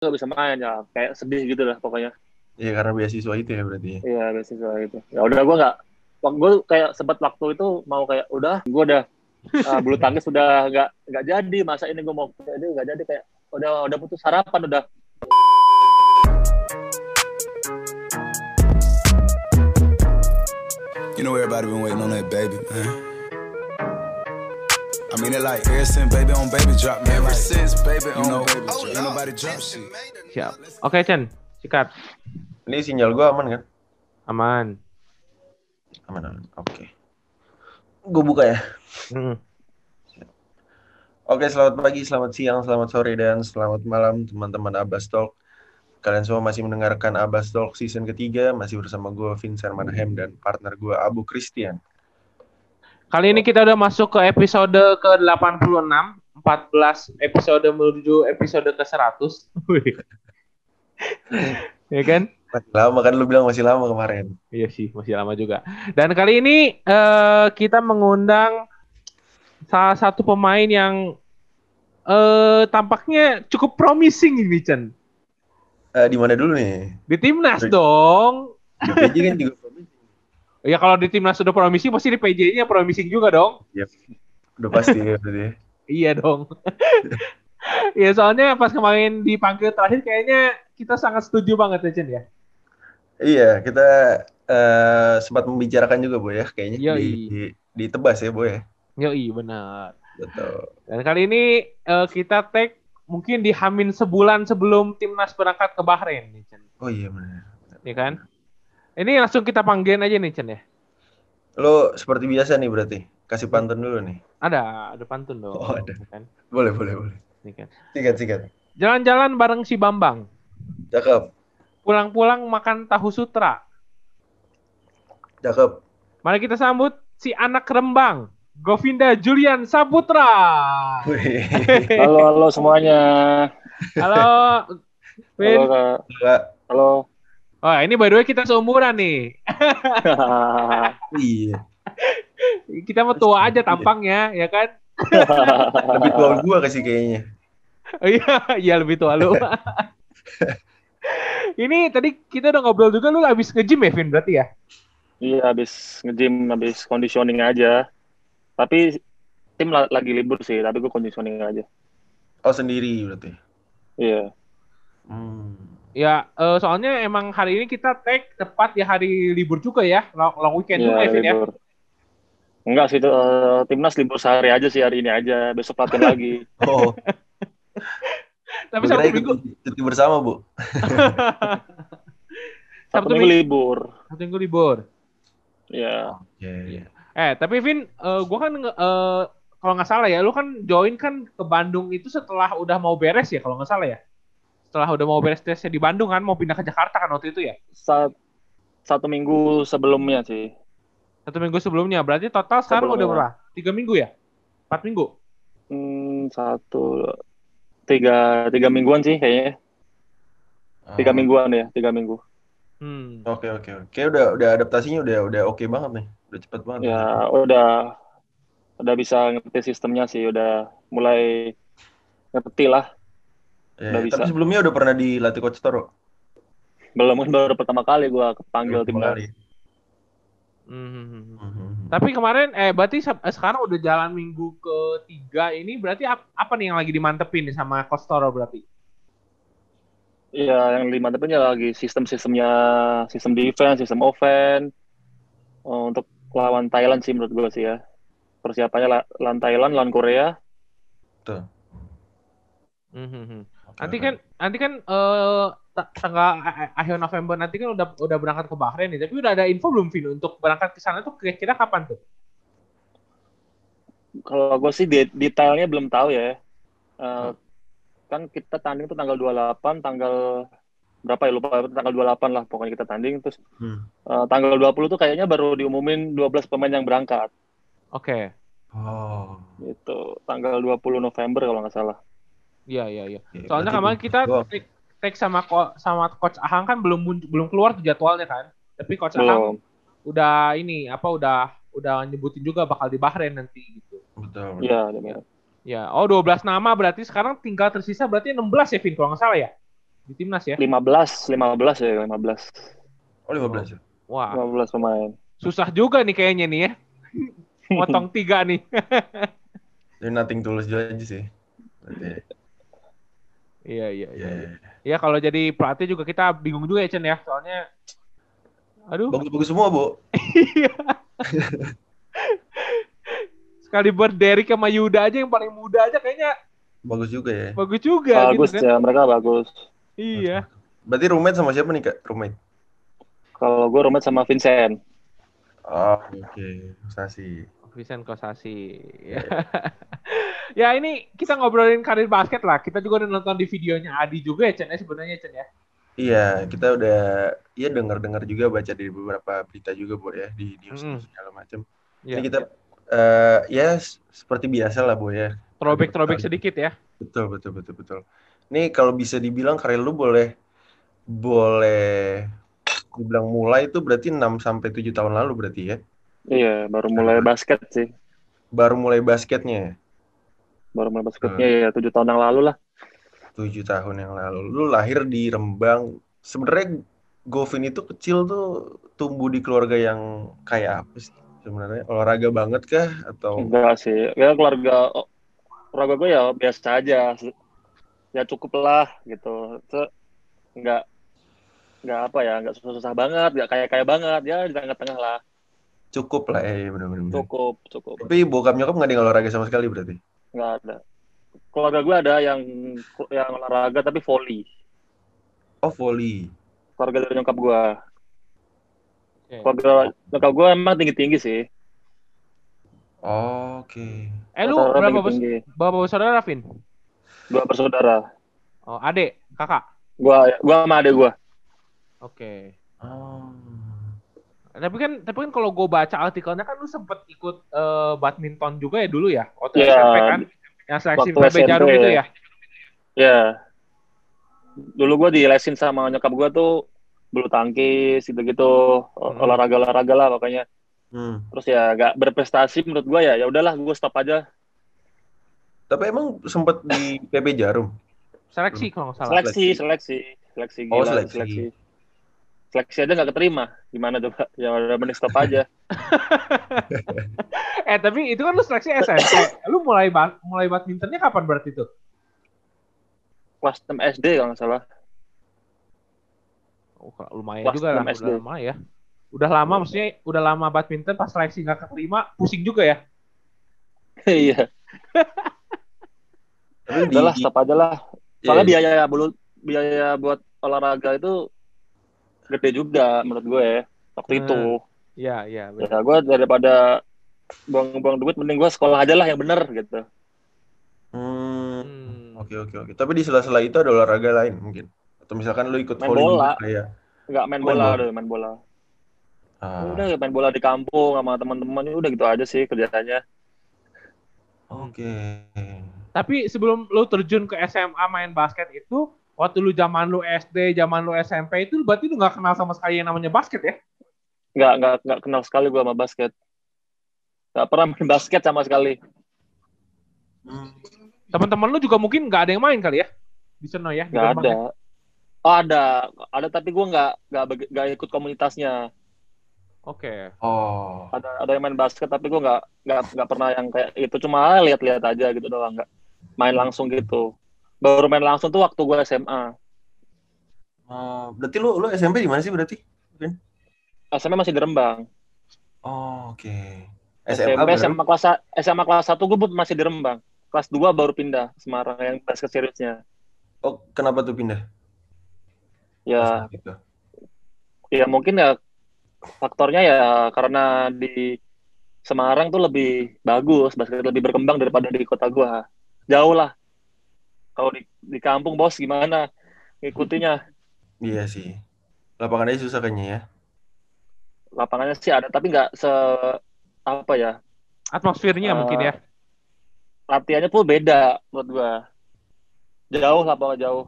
nggak bisa main ya kayak sedih gitu lah pokoknya Iya karena beasiswa itu ya berarti. ya. iya beasiswa gitu ya udah gue nggak gue kayak sempat waktu itu mau kayak udah gue udah uh, bulu tangkis udah nggak nggak jadi masa ini gue mau jadi nggak jadi kayak udah udah putus harapan udah You know everybody been waiting on that baby, man. I mean it like ever since baby on baby drop, man. Ever since baby on know, baby drop. Ain't nobody drop shit. Siap. Oke, Chen. Sikat. Ini sinyal gua aman kan? Aman. Aman aman. Oke. Gue buka ya. Mm. Oke, selamat pagi, selamat siang, selamat sore, dan selamat malam teman-teman Abbas Talk. Kalian semua masih mendengarkan Abbas Talk season ketiga, masih bersama gue Vincent Manahem dan partner gue Abu Christian. Kali ini kita udah masuk ke episode ke-86. 14 episode menuju episode ke-100. Wih. ya kan? Masih lama kan lu bilang masih lama kemarin. Iya sih, masih lama juga. Dan kali ini eh, kita mengundang salah satu pemain yang eh tampaknya cukup promising ini, Chen. Eh, di mana dulu nih? Di timnas Di- dong. Di PJ kan juga. Ya kalau di timnas sudah promising, pasti di PJ-nya promising juga dong. Udah pasti ya berarti. Iya dong. Iya soalnya pas kemarin dipanggil terakhir kayaknya kita sangat setuju banget ya Chen ya. Iya, kita eh, sempat membicarakan juga, Boy ya, kayaknya Yoi. di, di, Tebas ya, Boy ya. Yoi benar. Betul. Dan kali ini eh, kita tag mungkin di Hamin sebulan sebelum timnas berangkat ke Bahrain nih Chen. Oh iya benar. Ya kan? Ini langsung kita panggilin aja nih Chen ya. Lo seperti biasa nih berarti. Kasih pantun dulu nih. Ada, ada pantun dong. Oh, ada. kan? Boleh, boleh, boleh. Kan. Sikat, sikat. Jalan-jalan bareng si Bambang. Cakep, Pulang-pulang makan tahu sutra. cakep. Mari kita sambut si anak Rembang, Govinda Julian Saputra. Wih. halo halo semuanya Halo, halo. Kak. halo Oh, ini by the way kita seumuran nih. Iya. Kita mau tua aja tampangnya, ya kan? Lebih tua gua kasih kayaknya. Oh iya, iya lebih tua lu. ini tadi kita udah ngobrol juga lu habis nge-gym ya, Vin, berarti ya? iya habis nge-gym habis conditioning aja tapi tim la- lagi libur sih tapi gue conditioning aja Oh sendiri berarti. iya Hmm. Ya, eh, soalnya emang hari ini kita tag tepat di hari libur juga ya, long, long weekend juga ya, Iya, Vin ya? libur. Enggak sih, itu eh, timnas libur sehari aja sih hari ini aja. Besok latihan lagi. Oh, Tapi Sabtu ikut Minggu, cuti bersama, Bu. Sabtu Sabtu minggu Minggu. libur. Sabtu Minggu libur. Ya, Iya. Eh, tapi Vin, eh, gua kan eh, kalau nggak salah ya, lu kan join kan ke Bandung itu setelah udah mau beres ya, kalau nggak salah ya? Setelah udah mau beres tesnya di Bandung kan, mau pindah ke Jakarta kan waktu itu ya? saat satu minggu sebelumnya sih. Satu minggu sebelumnya, berarti total sekarang udah Sebelumnya. berapa? Tiga minggu ya? Empat minggu? Hmm, satu, tiga, tiga mingguan sih kayaknya. Tiga Oh. mingguan ya, tiga minggu. Hmm. Oke, oke, oke. Udah udah adaptasinya udah udah oke banget nih. Udah cepet banget. Ya, udah, udah bisa ngerti sistemnya sih. Udah mulai ngerti lah. Ya, udah bisa. Tapi sebelumnya udah pernah dilatih coach Toro. Belum baru pertama kali gue kepanggil Pertama timnas. kali. Hmm. Mhm. Tapi kemarin, eh berarti eh, sekarang udah jalan minggu ketiga ini, berarti ap- apa nih yang lagi dimantepin nih sama Coach Toro berarti? Iya, yang lima tapi lagi sistem-sistemnya, sistem defense, sistem offense. Oh, untuk lawan Thailand sih menurut gue sih ya. Persiapannya la- lawan Thailand, lawan Korea. Tuh. Hmm. Nanti kan, nanti kan eh, ta- tanggal akhir November nanti kan udah udah berangkat ke Bahrain nih. Tapi udah ada info belum Vin untuk berangkat ke sana tuh kira-kira kapan tuh? Kalau gue sih de- detailnya belum tahu ya. Eh, kan kita tanding tuh tanggal 28, tanggal berapa ya lupa tanggal 28 lah pokoknya kita tanding terus Hmm. eh, tanggal 20 tuh kayaknya baru diumumin 12 pemain yang berangkat Oke. Oh. gitu. Tanggal 20 November kalau nggak salah. Iya iya iya. Oke, Soalnya kemarin kita take, take sama ko- sama coach Ahang kan belum belum keluar tuh jadwalnya kan. Tapi coach Ahang Belum. udah ini apa udah udah nyebutin juga bakal di Bahrain nanti gitu. Betul. Iya, benar. Ya, oh 12 nama berarti sekarang tinggal tersisa berarti 16 ya Vin kalau nggak salah ya? di timnas ya. 15, 15 ya, 15. Oh 15 ya. Wah, 15 pemain. susah juga nih kayaknya nih ya. Motong tiga nih. Jadi nothing tulus juga aja sih. Berarti. Iya, iya, iya. Ya. Ya kalau jadi pelatih juga kita bingung juga ya Chen ya. Soalnya aduh, Bagus-bagus semua, Bu. sekali buat Derek sama Yuda aja yang paling muda aja kayaknya Bagus juga ya. bagus juga Bagus gitu kan. ya, mereka bagus. Iya. Berarti roommate sama siapa nih, Kak? Roommate. Kalau gue rumit sama Vincent. Oh, oke. Sasi. Vincent Kosasi. Ya. ya ini kita ngobrolin karir basket lah. Kita juga udah nonton di videonya Adi juga ya Chen ya sebenarnya Chen ya. Iya, kita udah ya dengar-dengar juga baca di beberapa berita juga, Bu ya, di news Mm. segala macam. Iya. Ini kita eh ya s- seperti biasa lah, Bu ya. Betul. sedikit ya. Betul, betul, betul, betul. Ini kalau bisa dibilang karir lu boleh boleh dibilang mulai itu berarti 6 sampai 7 tahun lalu berarti ya. Iya, baru mulai basket sih. Baru mulai basketnya. Baru mulai basketnya ya, 7 tahun yang lalu lah. 7 tahun yang lalu. Lu lahir di Rembang. Sebenarnya Govin itu kecil tuh tumbuh di keluarga yang kayak apa sih sebenarnya? Olahraga banget kah atau Enggak sih. Ya keluarga keluarga gue ya biasa aja. Ya cukup lah gitu. Itu enggak enggak apa ya, enggak susah-susah banget, enggak kaya-kaya banget. Ya di tengah-tengah lah. Cukup lah eh benar-benar. Cukup, cukup. Tapi bokap nyokap nggak ada yang olahraga sama sekali berarti. Enggak ada. Keluarga gue ada yang yang olahraga tapi volley. Oh volley. Keluarga dari nyokap gue. Oke. Keluarga nyokap gue emang tinggi-tinggi sih. Oh, Oke. Eh lu berapa bos tinggi-tinggi. berapa bersaudara Vin? Dua bersaudara. Oh, adek, kakak. Gua gua sama adek gua. Oke. Oh. Tapi kan tapi kan kalau gue baca artikelnya kan lu sempet ikut eh, badminton juga ya dulu ya waktu Iya. SMP kan yang seleksi PB Jarum itu ya Ya. Dulu gua dilesin sama nyokap gua tuh bulu tangkis gitu-gitu, Hmm. olahraga-olahraga lah pokoknya. Hmm. Terus ya gak berprestasi menurut gua ya. Ya udahlah gua stop aja. Tapi emang sempet di PB Jarum. seleksi kalau nggak salah Seleksi, seleksi, seleksi Oh, gila, seleksi. seleksi. Seleksi aja gak keterima. Gimana coba? Ya udah mending stop aja. eh tapi itu kan lu seleksi SMP lu mulai ba- mulai badmintonnya kapan berarti tuh Kelas 6 SD kalau nggak salah. oh, lumayan Kelas juga lah 6 SD. udah lama ya udah lama maksudnya udah lama badminton pas seleksi nggak keterima pusing juga ya Iya. Udahlah stop aja lah. Soalnya Iya, biaya bulu biaya buat olahraga itu gede juga menurut gue waktu Hmm. itu. iya iya Ya gue daripada buang-buang duit mending gue sekolah aja lah yang bener gitu. Hmm. Oke oke oke. Tapi di sela-sela itu ada olahraga lain mungkin. Atau misalkan lu ikut Main volley bola. juga kayak. Nggak main Main bola bola. udah main bola. Ah, Udah main bola di kampung sama teman-teman udah gitu aja sih kerjanya. Oke. tapi sebelum lu terjun ke SMA main basket itu waktu lu zaman lu SD zaman lu SMP itu berarti lu nggak kenal sama sekali yang namanya basket ya Nggak nggak nggak kenal sekali gue sama basket. Nggak pernah main basket sama sekali. Hmm. teman-teman lu juga mungkin nggak ada yang main kali ya di sana ya di Nggak ada. ya? Oh ada, ada tapi gue nggak nggak ikut komunitasnya. oke Oh. Ada ada yang main basket tapi gue nggak nggak nggak pernah yang kayak itu cuma lihat-lihat aja gitu doang nggak main langsung gitu. Baru main langsung tuh waktu gue SMA. Oh, berarti lu lu SMP di mana sih berarti? SMA masih di Rembang. Oh, oke. SMP, SMA berarti? SMA kelas SMA kelas 1 gue masih di Rembang. Kelas 2 baru pindah Semarang yang basket seriusnya. Oh, kenapa tuh pindah? Ya, Gitu. ya mungkin ya faktornya ya karena di Semarang tuh lebih bagus, basket lebih berkembang daripada di kota gua. Jauh lah. Kalau di di kampung bos gimana ngikutinya? Iya sih. Lapangannya susah kayaknya ya. Lapangannya sih ada tapi nggak se apa ya? atmosfernya Eh, mungkin ya Latihannya tuh beda menurut gua. Jauh lah pokoknya jauh.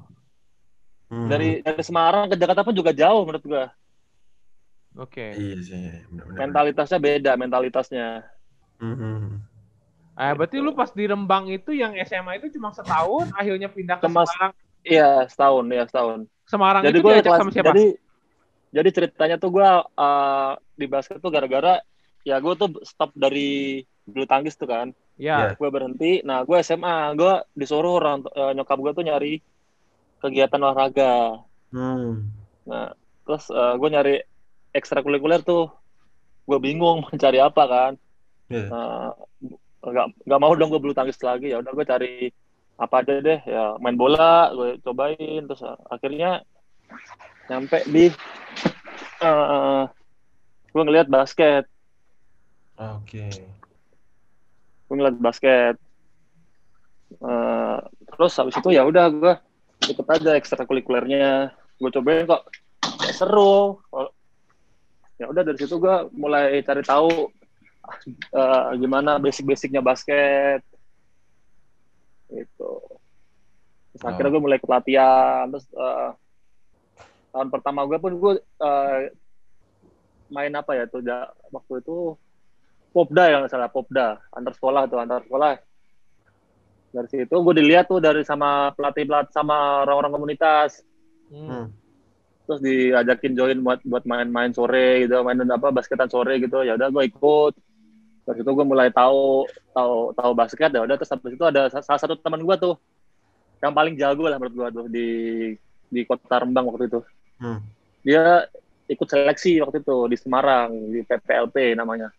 Hmm. Dari dari Semarang ke Jakarta pun juga jauh menurut gua. oke Iya sih, iya, benar-benar. Mentalitasnya beda, mentalitasnya. Hmm. Eh, berarti lu pas di Rembang itu yang SMA itu cuma setahun, akhirnya pindah ke Cuma- Semarang Iya, setahun, ya setahun. Semarang Jadi itu gue diajak kelas, sama siapa? jadi jadi ceritanya tuh gue uh, di basket tuh gara-gara ya gue tuh stop dari bulu tangkis tuh kan. ya. Iya. Gue berhenti. Nah, gue SMA, gue disuruh orang uh, nyokap gue tuh nyari kegiatan olahraga. Hmm. Nah, terus uh, gue nyari ekstrakurikuler tuh. Gue bingung mau cari apa kan. Iya. Nah, nggak nggak mau dong gue bulu tangkis lagi. Ya udah gue cari apa aja deh. Ya main bola gue cobain. Terus uh, akhirnya nyampe di uh, gue ngeliat basket. Oke. gue ngeliat basket. Uh, terus habis itu ya udah gue ikut aja ekstrakurikulernya. Gue cobain kok. Ya seru. Ya udah dari situ gue mulai cari tahu uh, gimana basic-basicnya basket? Gitu. Terus akhirnya gue mulai ikut latihan terus uh, tahun pertama gue pun gue uh, main apa ya tuh ja- waktu itu popda ya nggak salah popda. Antar sekolah tuh antar sekolah. Dari situ gue dilihat tuh dari sama pelatih pelatih sama orang-orang komunitas. Hmm. terus diajakin join buat buat main-main sore gitu main apa basketan sore gitu. Ya udah gue ikut dari situ gue mulai tahu tahu tahu basket ya udah terus habis itu ada sa- salah satu teman gue tuh yang paling jago lah menurut gue tuh di di kota Rembang waktu itu Hmm. dia ikut seleksi waktu itu di Semarang di PPLP namanya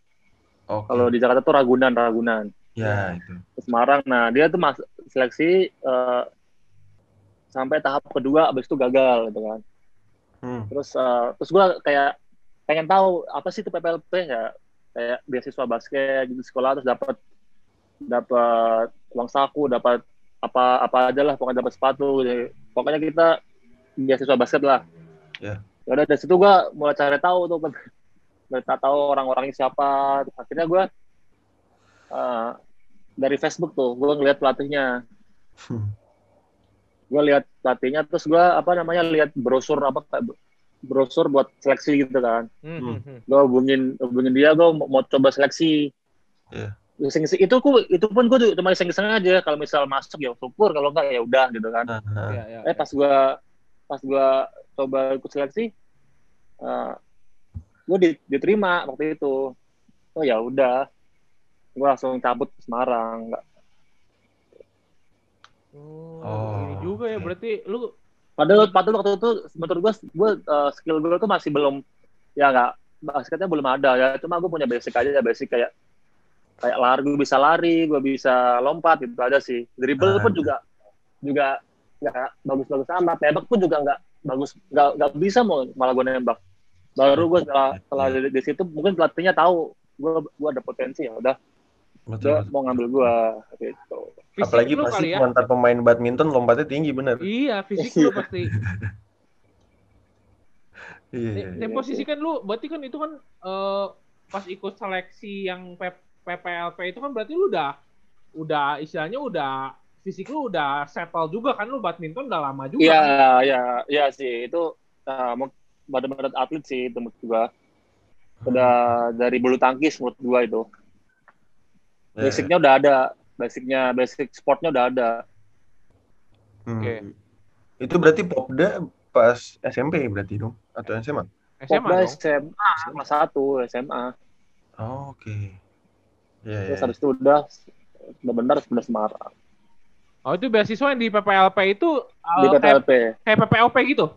Oke. kalau di Jakarta tuh Ragunan Ragunan Ya itu. ke Semarang. Nah, dia tuh masuk seleksi eh, sampai tahap kedua, abis itu gagal gitu kan. Hmm. Terus eh, terus gue kayak pengen tahu apa sih itu PPLP ya kayak beasiswa basket gitu sekolah terus dapat dapat uang saku, dapat apa apa aja lah pokoknya dapat sepatu gitu. Pokoknya kita beasiswa basket lah. Ya. Ya udah dari situ gue mulai cari tahu tuh mulai tahu orang-orangnya siapa. Terus akhirnya gue eh, dari Facebook tuh gue ngeliat pelatihnya Hmm. gue lihat pelatihnya terus gue apa namanya lihat brosur apa kayak brosur buat seleksi gitu kan. Hmm, Hmm. hmm, hmm. gue hubungin hubungin dia gue mau, mau coba seleksi. Iya. Iseng-iseng- itu ku itu pun gue cuma iseng-iseng aja. Kalau misal masuk ya syukur. Kalau enggak ya udah gitu kan. Ah, ah. Ya, ya, eh pas gue pas gue coba ikut seleksi gue diterima waktu itu. Oh ya udah. Gue langsung cabut ke Semarang nggak Oh, Oh, ini juga ya. berarti lu Padahal, padahal waktu itu menurut gue, gue uh, skill gue tuh masih belum, ya nggak basketnya belum ada ya. Cuma gue punya basic aja, basic kayak kayak lari, gue bisa lari, gue bisa lompat itu aja sih. Dribble pun Ah. juga juga nggak bagus-bagus amat. Nembak pun juga nggak bagus, nggak nggak bisa mau malah gue nembak. Baru gue setelah setelah di, di situ mungkin pelatihnya tahu gue gue ada potensi ya udah Betul. dia mau ngambil gue gitu. fisik Apalagi lu pasti ya. mantan pemain badminton lompatnya tinggi bener. Iya, fisik lu pasti. Iya. Eh, iya, Dan iya. posisi kan lu, berarti kan itu kan eh, pas ikut seleksi yang P- PPLP itu kan berarti lu udah udah istilahnya udah fisik lu udah settle juga kan lu badminton udah lama juga. Iya, kan? iya, iya sih. Itu uh, badan-badan atlet sih itu menurut gua. Udah dari bulu tangkis menurut gua itu. Ya, ya. Basicnya udah ada. Basicnya, basic sportnya udah ada. Hmm. Oke. Itu berarti Popda pas SMP berarti dong atau SMA? SMA Popda dong. SMA, SMA 1, SMA. Oh, Oke. Iya, iya. Terus habis itu udah benar-benar sebelah Semarang. Oh itu beasiswa yang di PPLP itu eh, Di kayak, PPLP. kayak PPOP gitu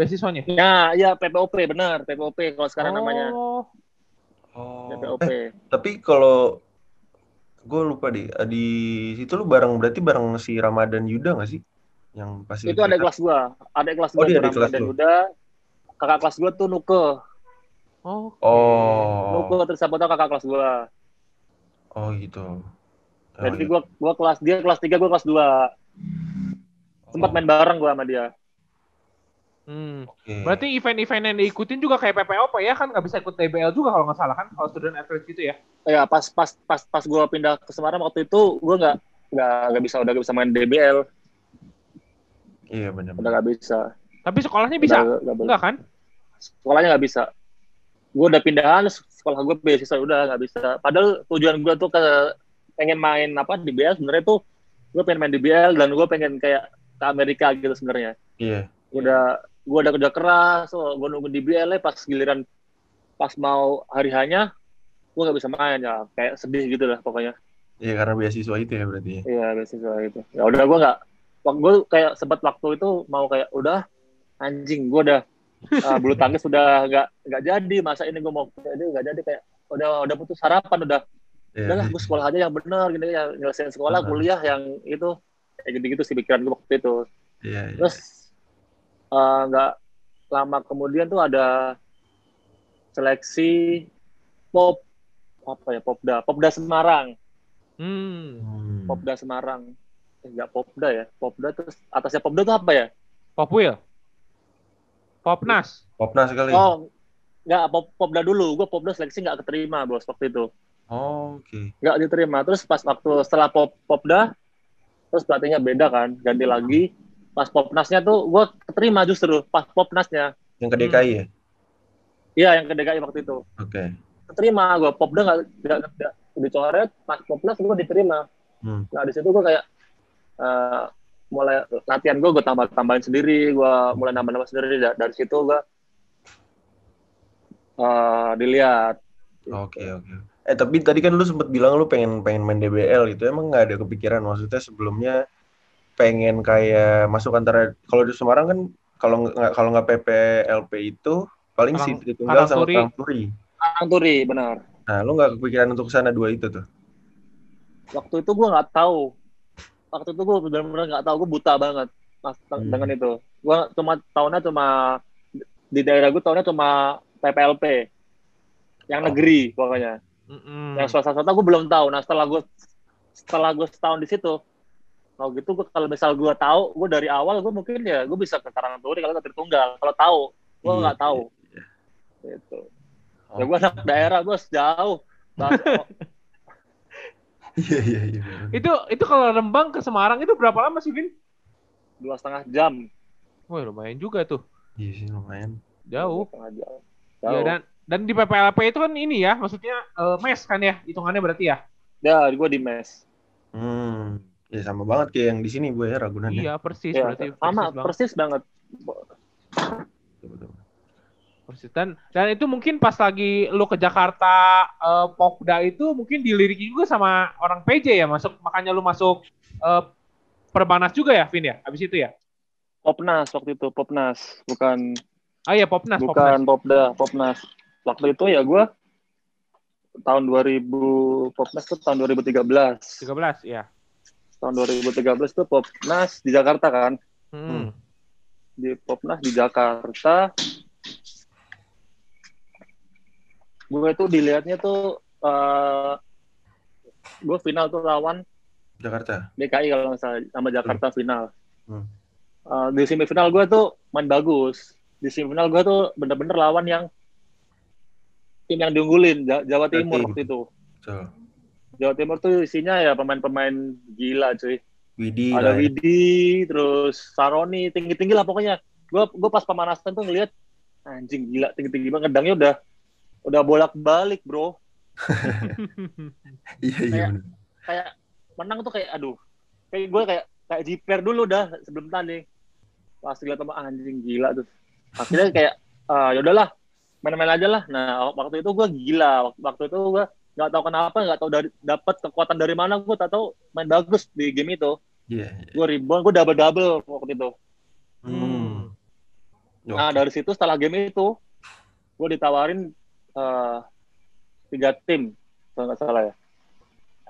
beasiswanya. Ya, ya PPOP benar, PPOP kalau sekarang oh, namanya. Oh. PPOP. Eh, tapi kalau gue lupa deh di situ lu bareng berarti bareng si Ramadan Yuda gak sih? Yang pasti itu ada kelas gua, ada kelas Oh, gua dia tuh ada kelas dan lu. Yuda. Kakak kelas gua tuh Nuke. Oh. Oh. Nuke terus tau kakak kelas gua. Oh gitu. Oh, Jadi iya. gua gua kelas dia kelas 3, gua kelas 2. Sempat Oh, main bareng gua sama dia. Hmm. Berarti event-event yang diikutin juga kayak PPOP ya kan nggak bisa ikut DBL juga kalau nggak salah kan kalau student athlete gitu ya. Ya pas pas pas pas gua pindah ke Semarang waktu itu gua nggak nggak nggak bisa udah nggak bisa main DBL, Iya benar. udah nggak bisa. Tapi sekolahnya bisa? Udah nggak. Enggak kan? Sekolahnya nggak bisa. Gua udah pindahan sekolah gua beasiswa udah nggak bisa. Padahal tujuan gua tuh ke pengen main apa di BL sebenarnya tuh gua pengen main di BL dan gua pengen kayak ke Amerika gitu sebenarnya Iya. udah gue udah kerja keras so, gue nunggu di BLA pas giliran pas mau hari hanya gue nggak bisa main ya kayak sedih gitu lah pokoknya Iya karena beasiswa itu ya berarti. ya. iya beasiswa itu ya udah gue nggak gue kayak sempat waktu itu mau kayak udah anjing gue udah uh, bulu tangkis udah nggak nggak jadi masa ini gue mau jadi nggak jadi kayak udah udah putus harapan udah Iya. udahlah gue sekolah aja yang bener gini yang nyelesain sekolah Benar. kuliah yang itu kayak gitu-gitu sih pikiran gue waktu itu Iya. iya. terus eh, nggak lama kemudian tuh ada seleksi pop apa ya popda popda Semarang Hmm. Popda Semarang eh, nggak popda ya popda terus atasnya popda tuh apa ya Popwil. Popnas. Popnas sekali. oh nggak pop popda dulu gue popda seleksi nggak keterima bos waktu itu Oh, Oke. nggak diterima terus pas waktu setelah pop popda terus pelatihnya beda kan ganti lagi pas popnasnya tuh gue keterima justru pas popnasnya Yang ke DKI ya. iya yang ke DKI waktu itu Oke. keterima gue popda nggak nggak dicoret pas popnas gue diterima Hmm. nah di situ gue kayak eh, mulai latihan gue gue tambah tambahin sendiri gue mulai nambah nambah sendiri dari, dari situ gue eh, dilihat Oke oke. Eh tapi tadi kan lu sempat bilang lu pengen pengen main DBL gitu. Emang nggak ada kepikiran maksudnya sebelumnya pengen kayak masuk antara kalau di Semarang kan kalau nggak kalau nggak PPLP itu paling Karang- si Tunggal sama. Karang Turi. Ang Turi benar Nah, lu nggak kepikiran untuk ke sana dua itu tuh? waktu itu gue nggak tahu waktu itu gue benar-benar nggak tahu gue buta banget mas Hmm. dengan itu gue cuma tahunnya cuma di daerah gue tahunnya cuma PPLP yang Oh. negeri pokoknya Mm-mm. yang swasta swasta gue belum tahu nah setelah gue setelah gue setahun di situ kalau gitu gue kalau misal gue tahu gue dari awal gue mungkin ya gue bisa ke Karangturi kalau ke Tritunggal kalau tahu gue Iya, nggak tahu iya, gitu iya. ya gue anak daerah gue jauh oh, Iya iya iya. Itu itu kalau Rembang ke Semarang itu berapa lama sih, Vin? dua setengah jam Wah, lumayan juga tuh. Iya sih lumayan. Jauh. Dua setengah jam Ya, jauh dan dan di PPLP itu kan ini ya, maksudnya eh, mes kan ya, hitungannya berarti ya. ya gue di mes Hmm. Ya sama banget kayak yang di sini gue ya Ragunan ya. Iya, persis ya, berarti. sama banget. persis banget. Persis. Dan, dan itu mungkin pas lagi lu ke Jakarta eh, Popda itu mungkin diliriki juga sama orang PJ ya masuk makanya lu masuk eh, Perbanas juga ya Vin ya abis itu ya Popnas waktu itu Popnas bukan ah iya Popnas bukan Popnas Popda Popnas waktu itu ya gue tahun 2000 Popnas tuh tahun 2013 13 ya tahun 2013 tuh Popnas di Jakarta kan hmm. di Popnas di Jakarta gue tuh dilihatnya tuh eh gue final tuh lawan Jakarta. DKI kalau nggak salah sama Jakarta final. Hmm. Eh, di semifinal gue tuh main bagus. Di semifinal gue tuh bener-bener lawan yang tim yang diunggulin Ja- Jawa Timur Tim. waktu itu. Betul. Jawa Timur tuh isinya ya pemain-pemain gila cuy. Widi Ada ya. Widi, terus Saroni, tinggi-tinggi lah pokoknya. Gue gue pas pemanasan tuh ngeliat anjing gila tinggi-tinggi banget ngedangnya udah udah bolak-balik bro. Iya iya Kayak- menang tuh kayak aduh kayak gue kayak kayak jiper dulu dah sebelum tanding pas lihat sama anjing gila tuh akhirnya kayak ah yaudahlah main-main aja lah nah waktu itu gue gila waktu, waktu itu gue nggak tahu kenapa nggak tahu dari dapat kekuatan dari mana gue tak tahu. Main bagus di game itu. Iya. iya. gue rebound gue double double waktu itu. Hmm. nah dari situ setelah game itu gue ditawarin eh, tiga tim kalau nggak salah ya.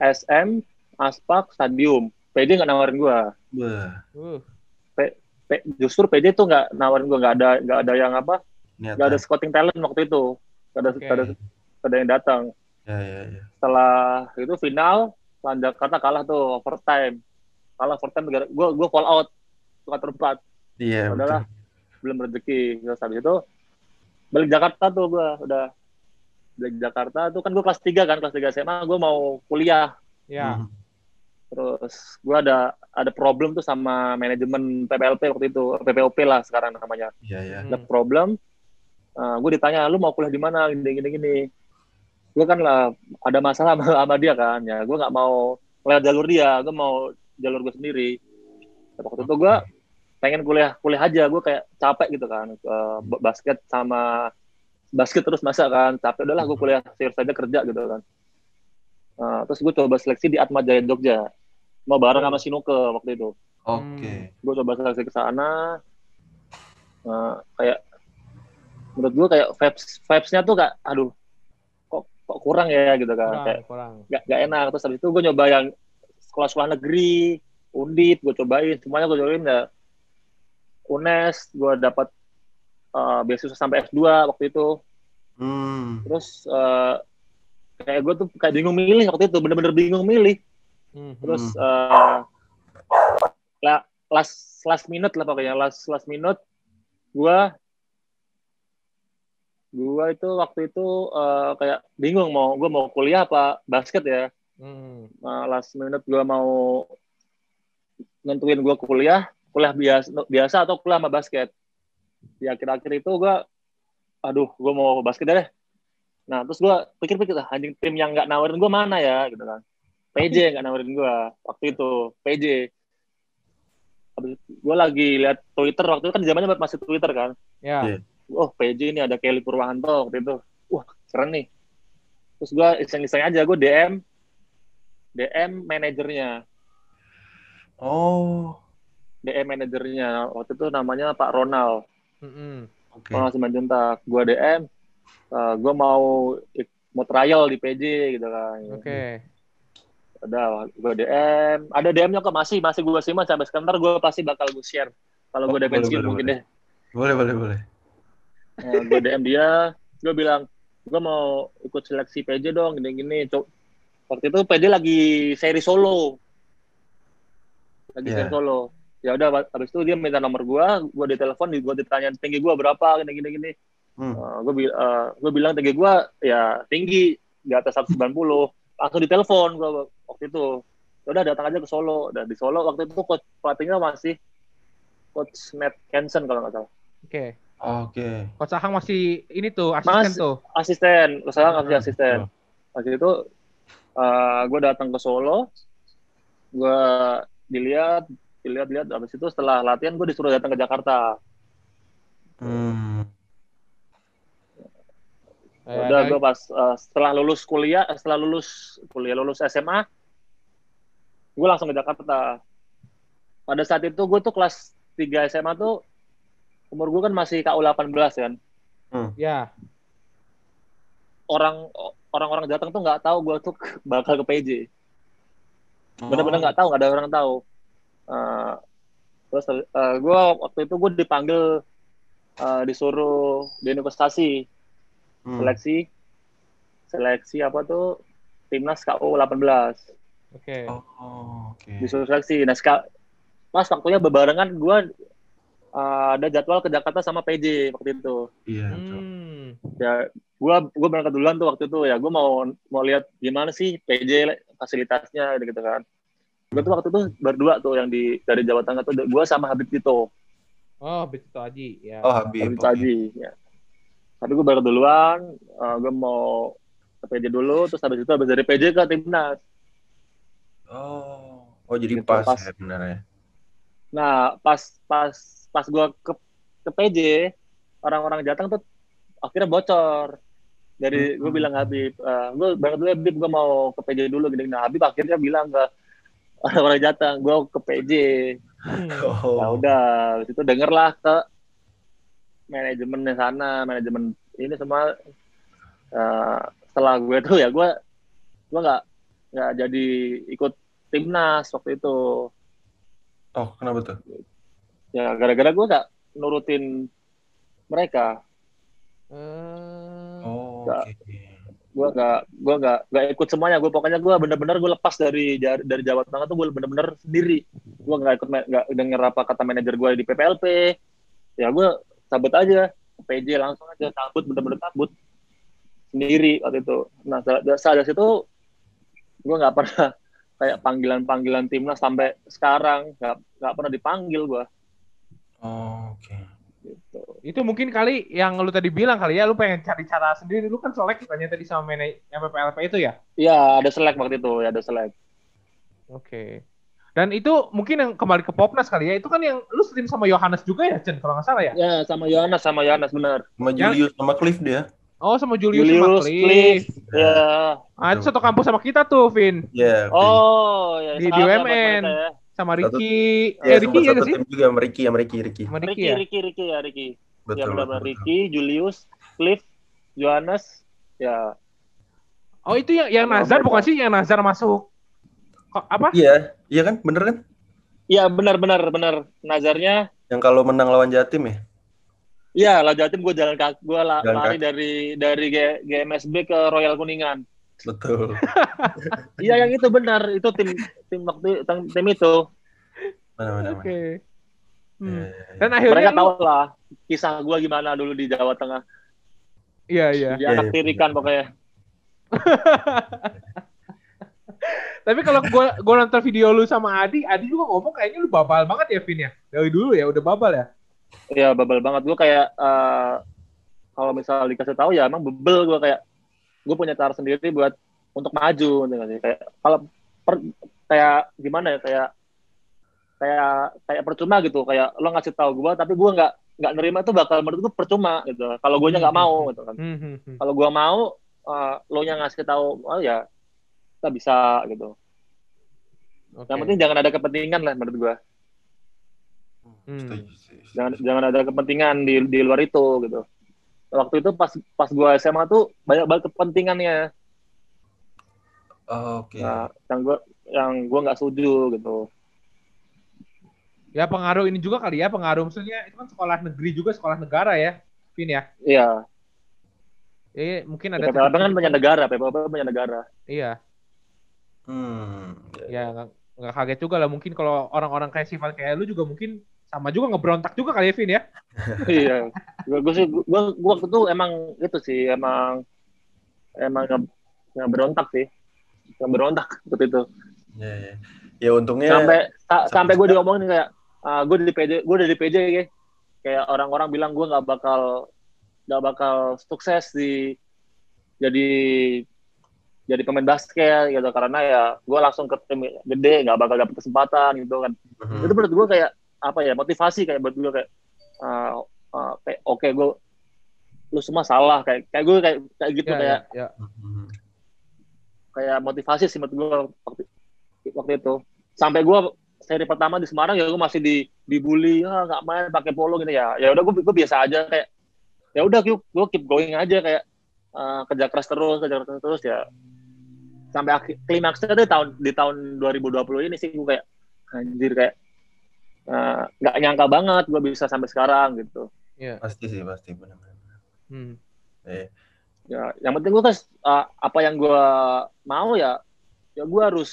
SM Aspak Stadium. PD nggak nawarin gue Wah, Uh, P- justru PD tuh nggak nawarin gue nggak ada nggak ada yang apa nggak ada scouting talent waktu itu. Nggak ada nggak ada, ada yang datang Ya ya ya. setelah itu final lawan Jakarta kalah tuh overtime kalah overtime gue gue fall out quarter empat Iya Udahlah. betul. belum rezeki terus habis itu balik Jakarta tuh gue udah balik Jakarta tuh kan gue kelas 3 kan kelas 3 SMA gue mau kuliah ya. Hmm. terus gue ada ada problem tuh sama manajemen PPLP waktu itu PPOP lah sekarang namanya Iya ya. ada problem gue ditanya lu mau kuliah di mana gini gini gini gue kan lah ada masalah sama, sama dia kan ya. Gue nggak mau lewat jalur dia gue mau jalur gue sendiri. Waktu itu gue pengen kuliah kuliah aja gue kayak capek gitu kan uh, basket sama basket terus masa kan capek udahlah gue kuliah serius aja kerja gitu kan. Uh, terus gue coba seleksi di Atma Jaya Jogja mau bareng sama Sinuke waktu itu. Oke. Okay. gue coba seleksi ke sana uh, kayak menurut gue kayak vibes vibesnya tuh kayak aduh kok kurang ya gitu kan. Kurang, kayak kurang. Gak, gak enak. Terus habis itu gue nyoba yang sekolah-sekolah negeri undip gue cobain. Semuanya gue cobain ya. Unes gue dapat uh, beasiswa sampai S2 waktu itu. Hmm. terus uh, kayak gue tuh kayak bingung milih waktu itu. Bener-bener bingung milih. Hmm. terus uh, la, last last minute lah pokoknya. Last last minute gue gue itu waktu itu uh, kayak bingung mau gue mau kuliah apa basket ya. Hmm. Nah, last minute gue mau nentuin gue kuliah kuliah biasa biasa atau kuliah sama basket. Di akhir-akhir itu gue aduh gue mau basket deh. Nah terus gue pikir-pikir anjing tim yang nggak nawarin gue mana ya? Gitu kan. PJ nggak nawarin gue waktu itu PJ gue lagi lihat Twitter waktu itu kan zamannya masih Twitter kan. Ya. Iya. Oh PJ ini ada Kelly Purwanto waktu itu. Wah keren nih. Terus gue iseng-iseng aja gue DM DM manajernya. Oh. DM manajernya. Waktu itu namanya Pak Ronald. Mm-mm. oke. Ronald Simanjuntak. Gue DM uh, gue mau mau trial di PJ gitu kan. Oke. ada gue DM ada DM-nya kok masih masih gue simak sampai sekarang. Ntar gue pasti bakal gue share. Kalau Oh, gue udah pensiun mungkin boleh. deh. Boleh boleh boleh Nah, gue DM dia, gue bilang, gue mau ikut seleksi PJ dong, gini-gini. Waktu itu PJ lagi seri solo. Lagi Iya. seri solo. Ya udah, habis itu dia minta nomor gue, gue ditelepon, gue ditanya tinggi gue berapa, gini-gini. gini. hmm. gue, bi- eh, gue bilang tinggi gue ya tinggi, di atas 190. Langsung ditelepon gue waktu itu. Ya udah datang aja ke Solo. Dan di Solo waktu itu coach pelatihnya masih coach Matt Kenson kalau nggak salah. Oke. Oke. Coach Ahang masih ini tuh asisten Mas- tuh. asisten. Sekarang masih Hmm, asisten. Waktu itu gue datang ke Solo. Gue dilihat dilihat-lihat habis itu setelah latihan gue disuruh datang ke Jakarta. Hmm. Eh, udah ada- gue pas eh, setelah lulus kuliah eh, setelah lulus kuliah lulus SMA gue langsung ke Jakarta. Pada saat itu gue tuh kelas 3 SMA tuh umur gue kan masih KU 18 kan? Ya. orang orang-orang datang tuh nggak tahu gue tuh bakal ke PJ Oh. bener-bener nggak tahu nggak ada orang tahu. Eh, terus gue waktu itu gue dipanggil eh, disuruh di investasi Hmm. seleksi seleksi apa tuh? Timnas KU 18 Oke. oh oke. Disuruh seleksi. Nah pas waktunya berbarengan gue eh, ada jadwal ke Jakarta sama PJ waktu itu iya. Hmm. ya gue gue berangkat duluan tuh waktu itu ya gue mau mau lihat gimana sih PJ fasilitasnya gitu kan gue tuh waktu itu berdua tuh yang di dari Jawa Tengah tuh gue sama Habib Tito Oh, Betul Aji. Ya. oh Habib Habib oke. Taji ya. tapi gue berangkat duluan gue mau ke PJ dulu terus habis itu habis dari PJ ke timnas oh oh jadi Gitu, pas, pas. ya benar ya nah pas pas pas gue ke ke PJ orang-orang Jateng tuh akhirnya bocor. Dari gue Hmm. bilang Habib gue berangkat dulu Habib gue mau ke PJ dulu gini nah Habib akhirnya bilang ke orang-orang Jateng gue ke PJ Hmm. oh ya udah habis itu dengerlah ke manajemennya sana manajemen ini semua. Eh, setelah gue tuh ya gue gue nggak nggak jadi ikut timnas waktu itu. Oh kenapa tuh ya gara-gara gue nggak nurutin mereka. Eh, oh Nggak. oke gue nggak gue nggak nggak ikut semuanya. Gue pokoknya gue bener-bener gue lepas dari dari dari Jawa Tengah tuh gue bener-bener sendiri. Gue nggak ikut nggak denger apa kata manajer gue di PPLP ya gue cabut aja. PJ langsung aja cabut bener-bener cabut. Sendiri waktu itu. Nah saat saat dari situ gue nggak pernah kayak panggilan-panggilan timnas sampai sekarang. Nggak nggak pernah dipanggil gue oh oke gitu. itu mungkin kali yang lu tadi bilang kali ya, lu pengen cari cara sendiri. Lu kan selek katanya tadi sama manajer PPLP itu ya? Iya ada selek waktu itu ya ada selek Oke. Dan itu mungkin yang kembali ke Popnas kali ya. Itu kan yang lu stream sama Yohanes juga ya, Chen, kalau nggak salah ya? Ya sama Yohanes sama Yohanes benar. Sama Yang- Julius sama Cliff dia. Oh, sama Julius, sama Julius, Cliff. Cliff. Ya. Ah, itu satu kampus sama kita tuh, Vin. Ya. Cliff. Oh, ya. Di BUMN. mereka ya. Sama Satu- Ricky. Ya, eh, Ricky ya satu sih? tim juga sama Ricky, sama Ricky, Ricky. Sama Ricky Ricky, ya? Ricky, Ricky ya, Ricky. Betul, ya benar betul, betul. Ricky, Julius, Cliff, Johannes, ya. Oh, itu yang yang Sama Nazar bukan sih? Yang Nazar masuk kok apa? Iya, iya kan? Bener kan? Iya benar benar benar. Nazarnya Yang kalau menang lawan Jatim ya? Iya, lah Jatim gue jalan kaki, gue la- Jalan lari dari dari G- GMSB ke Royal Kuningan. Betul. Iya yang itu benar, itu tim tim waktu tim, tim itu. Mana mana. Oke. mana. Hmm. Iya, iya, iya. Dan akhirnya Mereka lu- tahu lah kisah gue gimana dulu di Jawa Tengah. Iya, iya. Di Iya, anak iya. tirikan pokoknya. Tapi kalau gua gua nonton video lu sama Adi, Adi juga ngomong kayaknya lu babal banget ya, Vin ya. Dari dulu ya udah babal ya. Iya babal banget gue kayak eh, kalau misal dikasih tahu ya emang bebel gue kayak gue punya cara sendiri buat untuk maju gitu sih? kayak kalau per- kayak gimana ya kayak kayak kayak percuma gitu kayak lo ngasih tahu gue tapi gue nggak nggak nerima itu bakal menurut gue percuma gitu kalau gue nya nggak mau gitu kan Hmm, hmm, hmm. kalau gue mau eh, lo nya ngasih tahu oh ya kita bisa gitu Oke. yang penting jangan ada kepentingan lah menurut gue Hmm. Jangan jangan ada kepentingan di di luar itu gitu waktu itu pas pas gua SMA tuh banyak banget kepentingannya Oh, Oke. nah, yang gua yang gua nggak setuju gitu Ya pengaruh ini juga kali ya, pengaruh maksudnya itu kan sekolah negeri juga sekolah negara ya, Vin ya. iya Eh mungkin ada PPLP kan punya negara PPLP punya negara Iya, Hmm. ya nggak nggak kaget juga lah mungkin kalau orang-orang kayak sifat kayak lu juga mungkin sama juga ngeberontak juga kali ya, Vin ya. iya. Gua, gua sih gua, gua waktu itu emang itu sih emang emang nggak nggak berontak sih. Nggak berontak seperti itu. Ya, ya. Ya untungnya sampai sa- sampai gue diomongin kayak ah gue di PJ gue udah di PJ kayak kayak orang-orang bilang gue nggak bakal nggak bakal sukses di jadi jadi pemain basket gitu. Karena ya gue langsung ke tim gede nggak bakal dapet kesempatan gitu kan. Mhm. itu menurut gue kayak apa ya motivasi kayak buat gue kayak ah, ah, kayak oke gue lu semua salah kayak kayak gue kayak kayak gitu Ya, kayak ya, ya. Mhm. kayak motivasi sih menurut gue waktu, waktu itu sampai gue seri pertama di Semarang ya gue masih di dibully ah nggak main pakai polo gitu ya ya udah gue gue biasa aja kayak ya udah gue keep going aja kayak eh, kerja keras terus kerja keras terus ya sampai akhir klimaksnya tuh tahun di tahun 2020 ini sih gue kayak anjir kayak eh, nggak nyangka banget gue bisa sampai sekarang gitu Iya. Pasti sih, pasti benar-benar. Hmm. Iya. ya yang penting gue kan eh, apa yang gue mau ya ya gue harus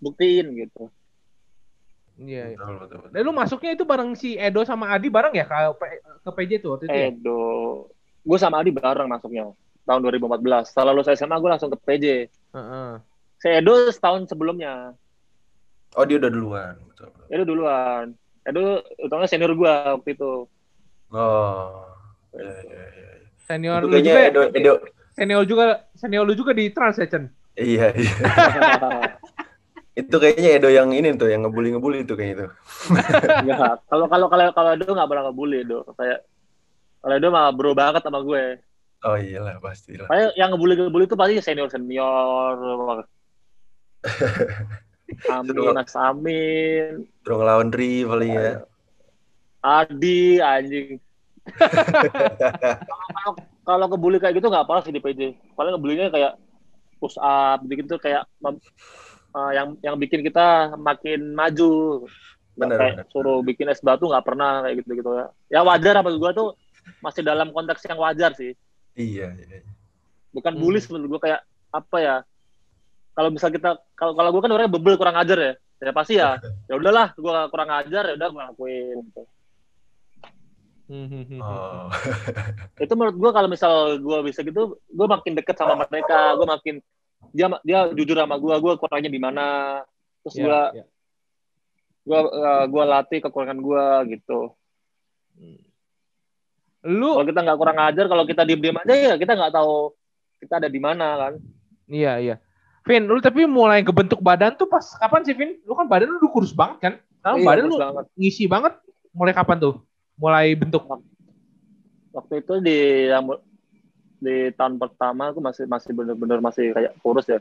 buktiin gitu Iya, iya. Betul, betul, betul. Dan lu masuknya itu bareng si Edo sama Adi bareng ya ke, ke PJ tuh waktu itu ya? Edo. Gue sama Adi bareng masuknya tahun 2014. Setelah lulus SMA gue langsung ke PJ. Heeh. Si Edo setahun sebelumnya. Oh, dia udah duluan. Betul. betul. Edo duluan. Edo utamanya senior gue waktu itu. Oh. Ya, ya, ya. ya. Senior Itu lu kayaknya juga? Edo, Edo. senior juga, senior lu juga di Trans ya, Chen? Iya, iya. Itu kayaknya Edo yang ini tuh, yang ngebully-ngebully tuh kayak itu. Enggak. Kalau kalau kalau kalau Edo nggak pernah ngebully Edo. Kayak kalau Edo mah bro banget sama gue. Oh iyalah, pastilah. Kayak yang ngebully ngebully itu pasti senior senior. Amin, Mas Amin, ngelawan Dri paling ya. Adi, anjing. kalau kalau kebuli kayak gitu nggak apa sih di PJ. Paling ngebulinya kayak push up gitu kayak mem- eh, yang yang bikin kita makin maju. Benar, kayak benar. suruh bikin es batu nggak pernah kayak gitu gitu ya. Ya wajar apa gua tuh masih dalam konteks yang wajar sih. Iya, iya. iya. Bukan Hmm. bully menurut gua kayak apa ya? Kalau misal kita kalau kalau gua kan orangnya bebel kurang ajar ya. Ya pasti ya. Ya udahlah, gua kurang ajar ya udah gua lakuin. Gitu. Hmm, hmm, hmm. Oh. itu menurut gue kalau misal gue bisa gitu gue makin deket sama mereka gue makin dia dia jujur sama gue gue kurangnya di mana terus Ya, gue ya. gue gue latih kekurangan gue gitu Lu, kalau kita nggak kurang ajar kalau kita diem diem aja ya kita nggak tahu kita ada di mana kan iya, iya. Vin, lu tapi mulai kebentuk badan tuh pas kapan sih, Vin? Lu kan badan lu kurus banget kan? Sekarang Iya, badan lu banget. ngisi banget. Mulai kapan tuh? Mulai bentuk. waktu itu di di tahun pertama aku masih masih bener-bener masih kayak kurus ya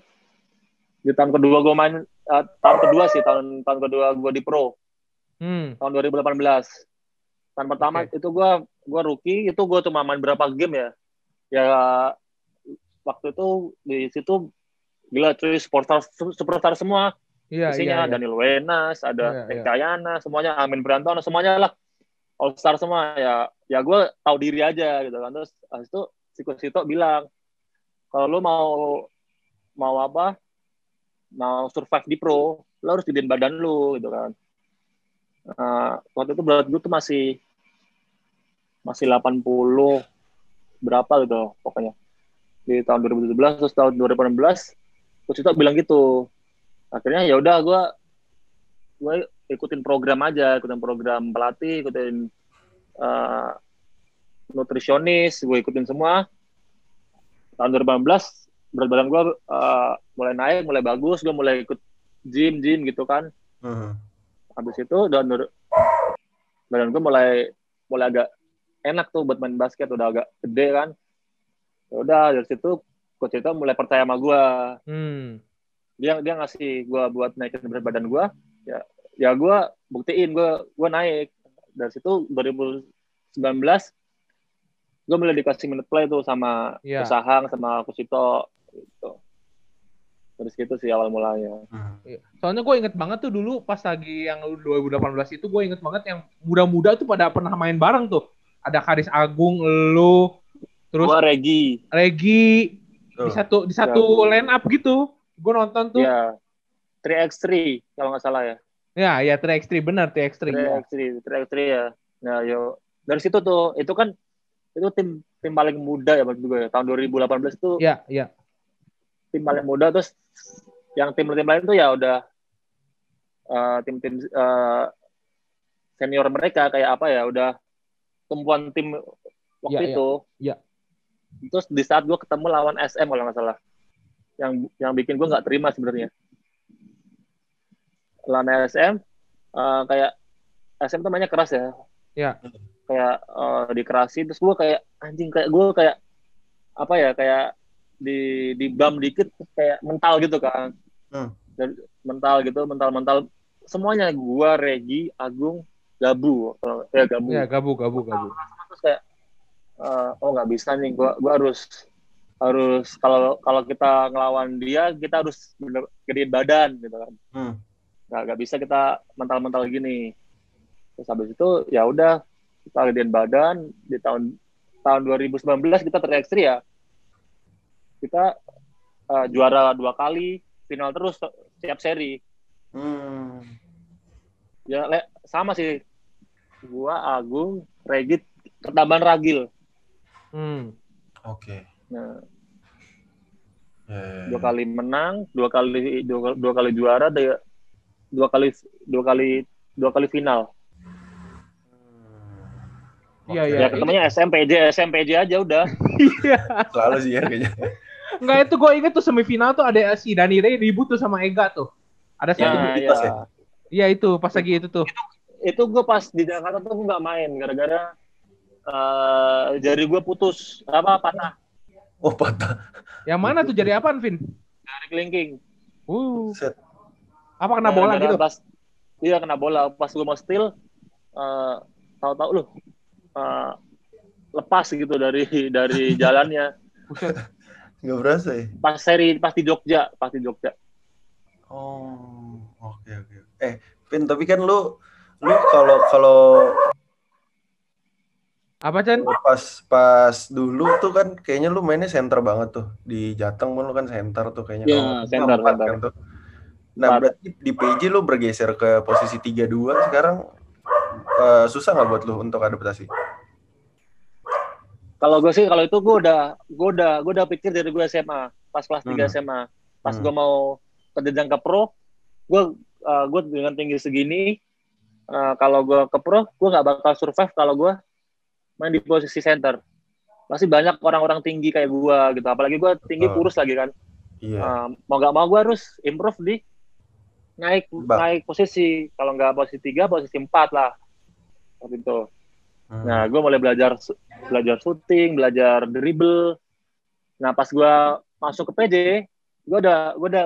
di tahun kedua gue main eh, tahun kedua sih tahun tahun kedua gue di pro Hmm. tahun 2018 tahun pertama Oke. itu gue gue rookie itu gue cuma main berapa game ya ya waktu itu di situ gila cuy superstar superstar semua. Iya, isinya iya, iya. Daniel Wenas ada Iya, iya. Ekayana semuanya Amin Berantono semuanya lah. All star semua ya ya gue tahu diri aja gitu kan. Terus habis itu Siko Sito bilang kalau lu mau mau apa? Mau survive di pro lu harus gedein badan lu gitu kan. Nah, waktu itu berat gue tuh masih masih 80 berapa gitu pokoknya. Di tahun 2017 terus tahun 2018 Coach Sito bilang gitu. Akhirnya ya udah gue gue ikutin program aja ikutin program pelatih ikutin eh, nutrisionis gue ikutin semua. Tahun 2018 berat badan gue eh, mulai naik mulai bagus gue mulai ikut gym gym gitu kan. Hmm. habis itu dan badan gue mulai mulai agak enak tuh buat main basket udah agak gede kan. Ya udah dari situ coach itu mulai percaya sama gue Hmm. dia dia ngasih gue buat naikin berat badan gue ya ya gue buktiin gue gue naik dari situ 2019 gue mulai dikasih minute play tuh sama Iya. Usahang sama Kusito gitu dari situ sih awal mulanya Hmm. Iya. Soalnya gue inget banget tuh dulu pas lagi yang 2018 itu gue inget banget yang muda-muda tuh pada pernah main bareng tuh. Ada Karis Agung, lu, terus gue Regi Regi di Tuh. satu di satu Ya. line up gitu. Gue nonton tuh. ya 3x3 kalau nggak salah ya Ya, ya 3x3 benar 3x3. Iya. 3x3 3x3 ya nah yo dari situ tuh itu kan itu tim tim paling muda ya menurut gue ya. tahun 2018 itu Iya, iya. tim paling muda terus yang tim-tim lain tuh ya udah eh, tim-tim eh, senior mereka kayak apa ya udah tumpuan tim waktu Iya, iya. itu Iya. Terus di saat gue ketemu lawan SM kalau nggak salah. Yang yang bikin gue nggak terima sebenarnya. Lawan SM eh, kayak SM tuh mainnya keras ya. Iya. kayak eh, dikerasin terus gue kayak anjing kayak gue kayak apa ya kayak di di bam dikit terus kayak mental gitu kan. Hmm. Dan mental gitu mental mental semuanya gua Regi Agung Gabu. Kalau- ya Gabu. Ya, gabu gabu gabu. terus kayak eh, oh nggak bisa nih gua gua harus harus kalau kalau kita ngelawan dia kita harus bener gedein badan gitu kan. Hmm. nggak nggak bisa kita mental-mental gini. Terus habis itu ya udah kita gedein badan di tahun tahun 2019 kita ter ya. Kita eh, juara dua kali final terus setiap seri. Hmm. ya le, sama sih. Gua Agung Regit ketambahan Ragil Hmm. Oke. nah, Ya, ya, ya. dua kali menang dua kali dua, dua kali juara dua, dua kali dua kali dua kali final Hmm. Iya, iya. ya ketemunya SMPJ SMPJ aja udah Iya. Selalu sih ya kayaknya. Enggak itu gue inget tuh semifinal tuh ada si Dani Ray ribut tuh sama Ega tuh. Ada Ya, satu. Nah, itu ya. sih. Iya itu pas lagi itu tuh. itu gue pas di Jakarta tuh gue nggak main gara-gara eh, jari gue putus apa patah Oh patah. Yang mana tuh jadi apaan, Vin? dari kelingking Uh, Set. apa kena bola Gara-gara gitu? pas iya kena bola pas gue mau steal eh, tahu-tahu loh eh, lepas gitu dari dari jalannya Buset. Gak berasa ya? pas seri pas di Jogja pas di Jogja Oh, oke oke. Eh, Vin, tapi kan lu lu kalau kalau Apa, Chan? pas pas dulu tuh kan kayaknya lu mainnya center banget tuh di Jateng pun lu kan center tuh kayaknya. Iya, center, center. kan tuh. Nah, Empat. berarti di PJ lu bergeser ke posisi 3-2 sekarang eh, susah nggak buat lu untuk adaptasi? kalau gue sih kalau itu gue udah gue udah gue udah pikir dari gue SMA pas kelas 3 Hmm. SMA pas Hmm. gue mau ke jenjang ke pro gue eh, gue dengan tinggi segini eh, kalau gue ke pro gue nggak bakal survive kalau gue main di posisi center pasti banyak orang-orang tinggi kayak gue gitu apalagi gue tinggi Betul. kurus lagi kan Iya. Uh, mau gak mau gue harus improve di naik Bak. naik posisi. Kalau nggak posisi tiga, posisi empat lah. Waktu itu. Hmm. Nah, gue mulai belajar belajar shooting, belajar dribble. Nah, pas gue masuk ke PJ, gue udah gue udah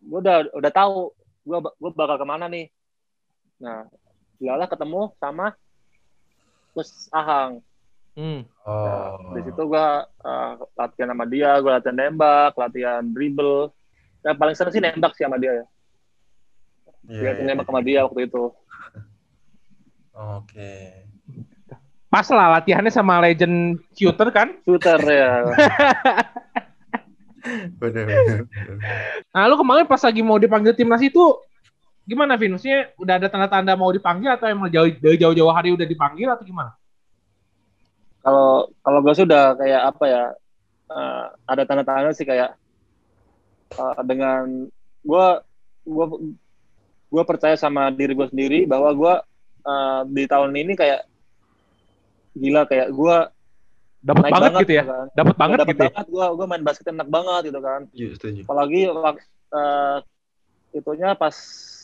gue udah udah tahu gue gue bakal ke mana nih. Nah, lah ketemu sama Coach Ahang. Hmm. Oh. Nah, di situ gue uh, latihan sama dia, gue latihan nembak, latihan dribble. Yang paling sering sih nembak sih sama dia ya. Iya, Dia iya, nembak iya. sama dia waktu itu. Oke. Pas lah latihannya sama legend shooter kan. Shooter ya. Bener, bener, bener. Nah, lu kemarin pas lagi mau dipanggil timnas itu gimana, Vin? Maksudnya udah ada tanda-tanda mau dipanggil atau emang jauh dari jauh-jauh hari udah dipanggil atau gimana? Kalau kalau gue sih udah kayak apa ya? eh, ada tanda-tanda sih kayak eh, dengan gue gue gue percaya sama diri gue sendiri bahwa gue eh, di tahun ini kayak gila kayak gue Dapat banget, banget gitu ya. kan. Dapat banget Dapet gitu ya. banget gue gue main basket enak banget gitu kan. Setuju, setuju. Apalagi waktu eh, itunya pas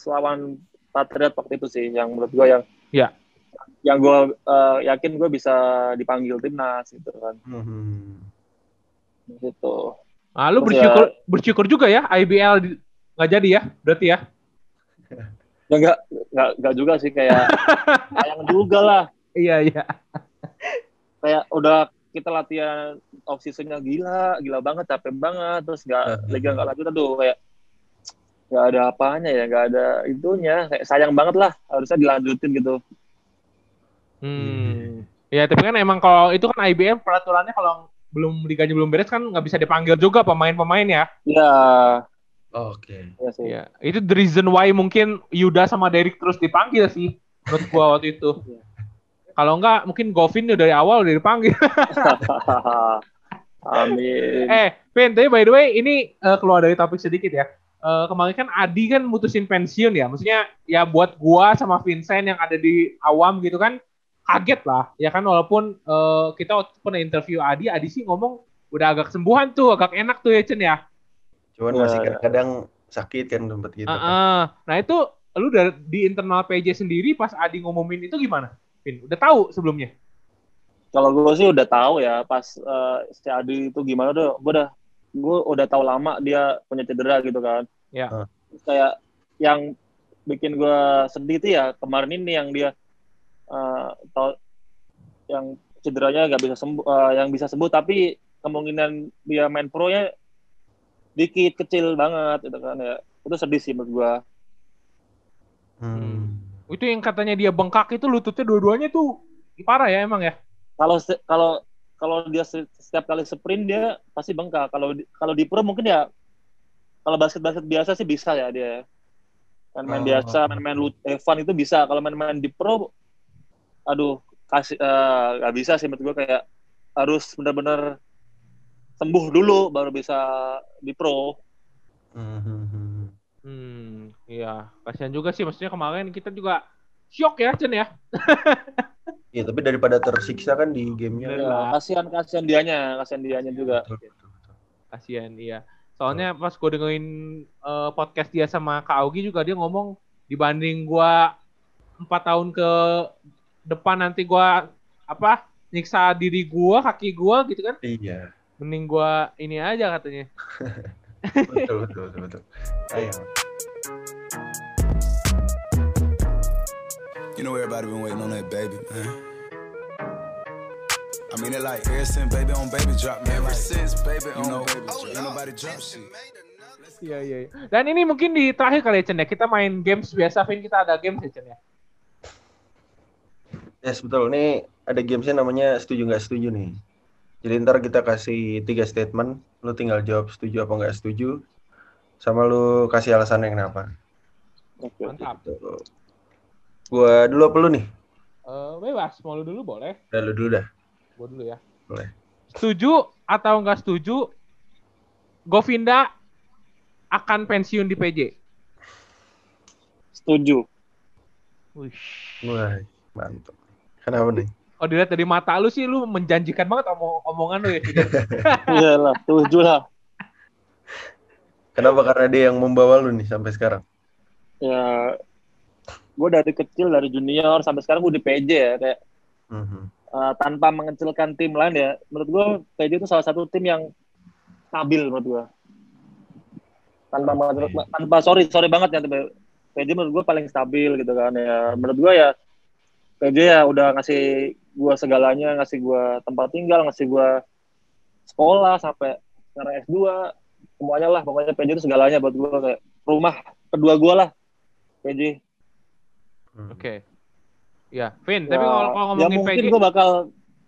lawan Patriot waktu itu sih yang menurut gue yang Iya. yang gue eh, yakin gue bisa dipanggil timnas gitu kan Hmm. gitu Nah, lu Terus bersyukur bersyukur juga ya IBL nggak jadi ya, berarti ya. ya enggak enggak enggak juga sih kayak sayang juga lah Iya, iya. kayak udah kita latihan off seasonnya gila gila banget capek banget terus nggak liga nggak lanjut aduh kayak nggak ada apanya ya nggak ada itunya kayak sayang banget lah harusnya dilanjutin gitu Hmm. Ya, tapi kan emang kalau itu kan IBL peraturannya kalau belum liganya belum beres kan nggak bisa dipanggil juga pemain-pemain ya. ya Oke. ya sih Iya. Itu the reason why mungkin Yuda sama Derek terus dipanggil sih menurut gua waktu itu. Iya. Kalau enggak mungkin Govin udah dari awal udah dipanggil. amin eh, Vin, tapi by the way ini eh, keluar dari topik sedikit ya. Eh, kemarin kan Adi kan mutusin pensiun ya. Maksudnya ya buat gua sama Vincent yang ada di awam gitu kan kaget lah. Ya kan walaupun eh, kita waktu pernah interview Adi, Adi sih ngomong udah agak sembuhan tuh, agak enak tuh ya Chen ya. Cuman masih kadang-kadang sakit kan tempat gitu. kan. Heeh. Nah itu lu dari di internal PJ sendiri pas Adi ngumumin itu gimana? Vin, udah tahu sebelumnya? kalau gue sih udah tahu ya pas eh, si Adi itu gimana tuh gue udah gue udah tahu lama dia punya cedera gitu kan Ya. Terus kayak yang bikin gue sedih tuh ya kemarin ini yang dia eh, tau yang cederanya nggak bisa sembuh eh, yang bisa sembuh tapi kemungkinan dia main pro nya dikit kecil banget gitu kan ya itu sedih sih menurut gue Hmm. Itu yang katanya dia bengkak itu lututnya dua-duanya tuh parah ya emang ya? kalau kalau kalau dia se- setiap kali sprint dia pasti bengkak. Kalau kalau di pro mungkin ya kalau basket-basket biasa sih bisa ya dia. Main-main Oh. biasa, main-main lut- eh, fun itu bisa. Kalau main-main di pro aduh kasih nggak bisa sih menurut gue kayak harus benar-benar sembuh dulu baru bisa di pro. Hmm, hmm, hmm. Hmm, iya. Kasihan juga sih maksudnya kemarin kita juga shock ya Chen ya. Iya, tapi daripada tersiksa kan di gamenya. Ya, kasihan kasihan dianya, kasihan dianya juga. Betul, betul, betul. Kasihan iya. Soalnya pas gue dengerin eh, podcast dia sama Kak Augi juga dia ngomong dibanding gua empat tahun ke depan nanti gua apa nyiksa diri gua kaki gua gitu kan Iya, mending gua ini aja katanya betul, betul, betul, betul. Ayo. You know everybody been waiting on that baby, man. I mean it like ever since baby on baby drop, man. Ever since baby on baby drop, ain't nobody drop shit. iya iya dan ini mungkin di terakhir kali ya Chen ya kita main games biasa Vin kita ada games ya Chen ya Yes, betul. Ini ada gamesnya namanya setuju nggak setuju nih. Jadi ntar kita kasih tiga statement, lu tinggal jawab setuju apa nggak setuju, sama lu kasih alasannya kenapa. Oke. mantap Tuh. Gua dulu apa lu nih? Eh, bebas mau lu dulu boleh Udah lu dulu dah. Gua dulu ya Boleh. setuju atau nggak setuju Govinda akan pensiun di PJ Setuju. Wih. Wah, mantap. Kenapa nih? Oh dilihat dari mata lu sih lu menjanjikan banget omong omongan lu ya. Vin. Iyalah, setuju lah. Kenapa? Karena dia yang membawa lu nih sampai sekarang. Ya, gue dari kecil dari junior sampai sekarang gue di PJ ya kayak Mhm. Uh, tanpa mengecilkan tim lain ya. Menurut gue PJ itu salah satu tim yang stabil menurut gue. Tanpa mengecil- tanpa sorry sorry banget ya tapi PJ menurut gue paling stabil gitu kan ya. Menurut gue ya PJ ya udah ngasih gue segalanya, ngasih gue tempat tinggal, ngasih gue sekolah sampai sekarang S2 semuanya lah pokoknya PJ itu segalanya buat gue kayak rumah kedua gue lah PJ Mhm. Oke. Ya, Vin, tapi Ya, kalau kalau ya ngomongin mungkin PJ, gue bakal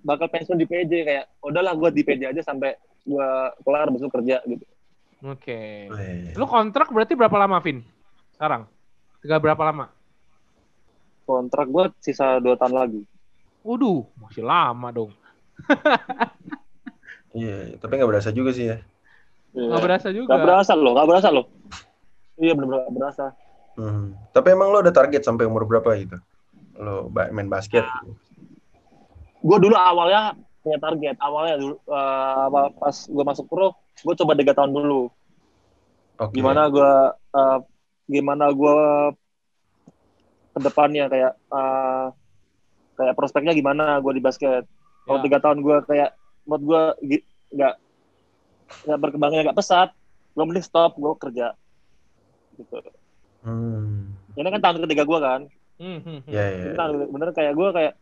bakal pensiun di PJ kayak udahlah gue di PJ aja sampai gue kelar besok kerja gitu. oke. Weh. Lu kontrak berarti berapa lama, Vin? Sekarang? Tinggal berapa lama? Kontrak gue sisa dua tahun lagi. Waduh, masih lama dong. Iya, tapi nggak berasa juga sih ya. Nggak berasa juga. Gak berasa loh, gak berasa loh. Iya bener-bener gak berasa. Mhm. Tapi emang lo ada target sampai umur berapa gitu? Lo main basket? Gue dulu awalnya punya target. Awalnya dulu awal pas gue masuk pro, gue coba tiga tahun dulu. Oke. Gimana gue eh, gimana gue ke depannya kayak eh, kayak prospeknya gimana gue di basket. Kalau Ya. tiga tahun gue kayak buat gue nggak nggak berkembangnya nggak pesat, gue mending stop, gue kerja. Gitu. Hmm. Ini kan tahun ketiga gue kan. Hmm, hmm, hmm. Ya, ya. Ini tahun ketiga- bener kayak gue kayak,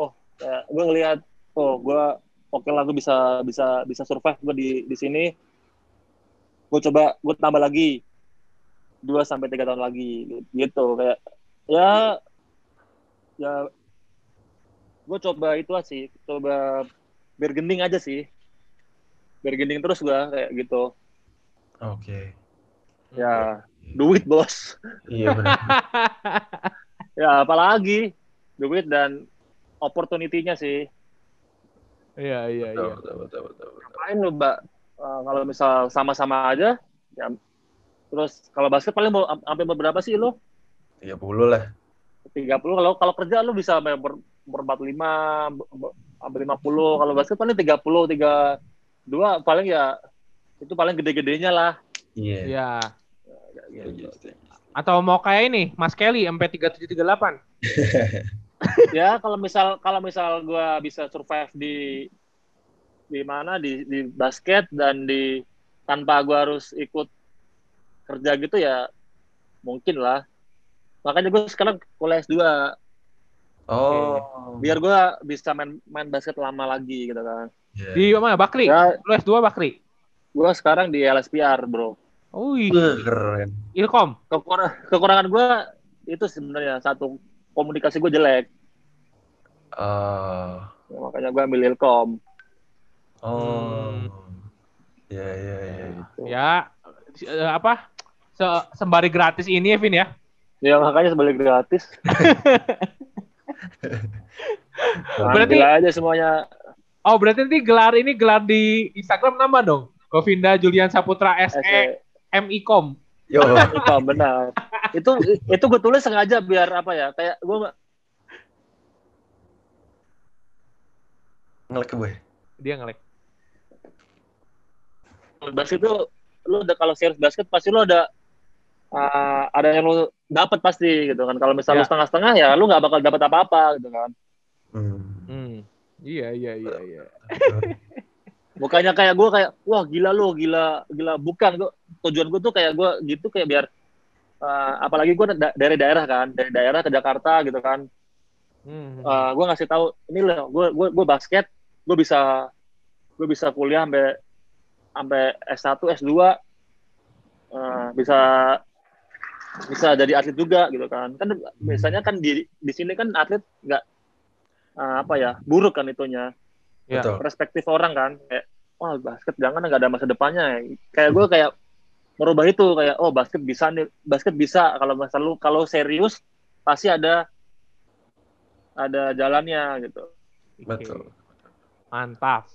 oh, kayak gue ngelihat, oh, gue oke lah gue bisa bisa bisa survive gue di di sini. Gue coba gue tambah lagi dua sampai tiga tahun lagi gitu kayak ya ya gue coba itu aja sih coba bergending aja sih bergending terus gue kayak gitu Oke. ya duit bos Iya benar. ya apalagi duit dan opportunity-nya sih Iya, iya, betul, iya. betul, betul, betul, betul. ngapain lu mbak Eh, kalau misal sama-sama aja ya terus kalau basket paling mau am- sampai berapa sih lu 30 lah. 30 kalau kalau kerja lu bisa sampai ber, ber 45 ber- sampai 50 kalau basket paling 30 32 paling ya itu paling gede-gedenya lah Iya. Iya. Setuju, setuju. Atau mau kayak ini, Mas Kelly MP3738. ya kalau misal kalau misal gua bisa survive di di mana di di basket dan di tanpa gua harus ikut kerja gitu ya mungkin lah makanya gue sekarang kuliah S2 Oh. biar gua bisa main main basket lama lagi gitu kan Iya. Di mana? Bakri? ya Lu S2 Bakri? gua sekarang di LSPR bro Wih, Wah, keren. Ilkom. Kekur kekurangan gua itu sebenarnya satu komunikasi gue jelek Ah. Ya, makanya gua ambil ilkom Oh. Iya, iya, iya. Ya, eh, apa? Se- sembari gratis ini ya, Vin ya? ya makanya sebalik gratis Berarti- aja semuanya Oh, berarti nanti gelar ini gelar di Instagram nambah dong? Govinda Julian Saputra SE SE MIKOM. Yo. Ilkom benar itu itu gue tulis sengaja biar apa ya kayak gue Ngelek gue. Dia ngelek. basket itu lu udah kalau serius basket pasti lu ada uh, ada yang lu dapat pasti gitu kan kalau misalnya Ya. lu setengah-setengah ya lu nggak bakal dapat apa-apa gitu kan Hmm. Hmm. Iya, iya, iya, iya. Bukannya kayak gue kayak wah gila lu gila gila. Bukan gue tujuan gue tuh kayak gue gitu kayak biar uh, apalagi gue da- dari daerah kan dari daerah ke Jakarta gitu kan. Hmm. uh, gue ngasih tahu ini loh gue gue gue basket gue bisa gue bisa kuliah sampai sampai S1 S2 uh, bisa bisa jadi atlet juga gitu kan. Kan biasanya kan di di sini kan atlet nggak uh, apa ya buruk kan itunya Ya. Betul. perspektif orang kan kayak wah basket jangan nggak ada masa depannya kayak gue kayak merubah itu kayak oh basket bisa nih basket bisa kalau misal lu kalau serius pasti ada ada jalannya gitu Betul. Mantap.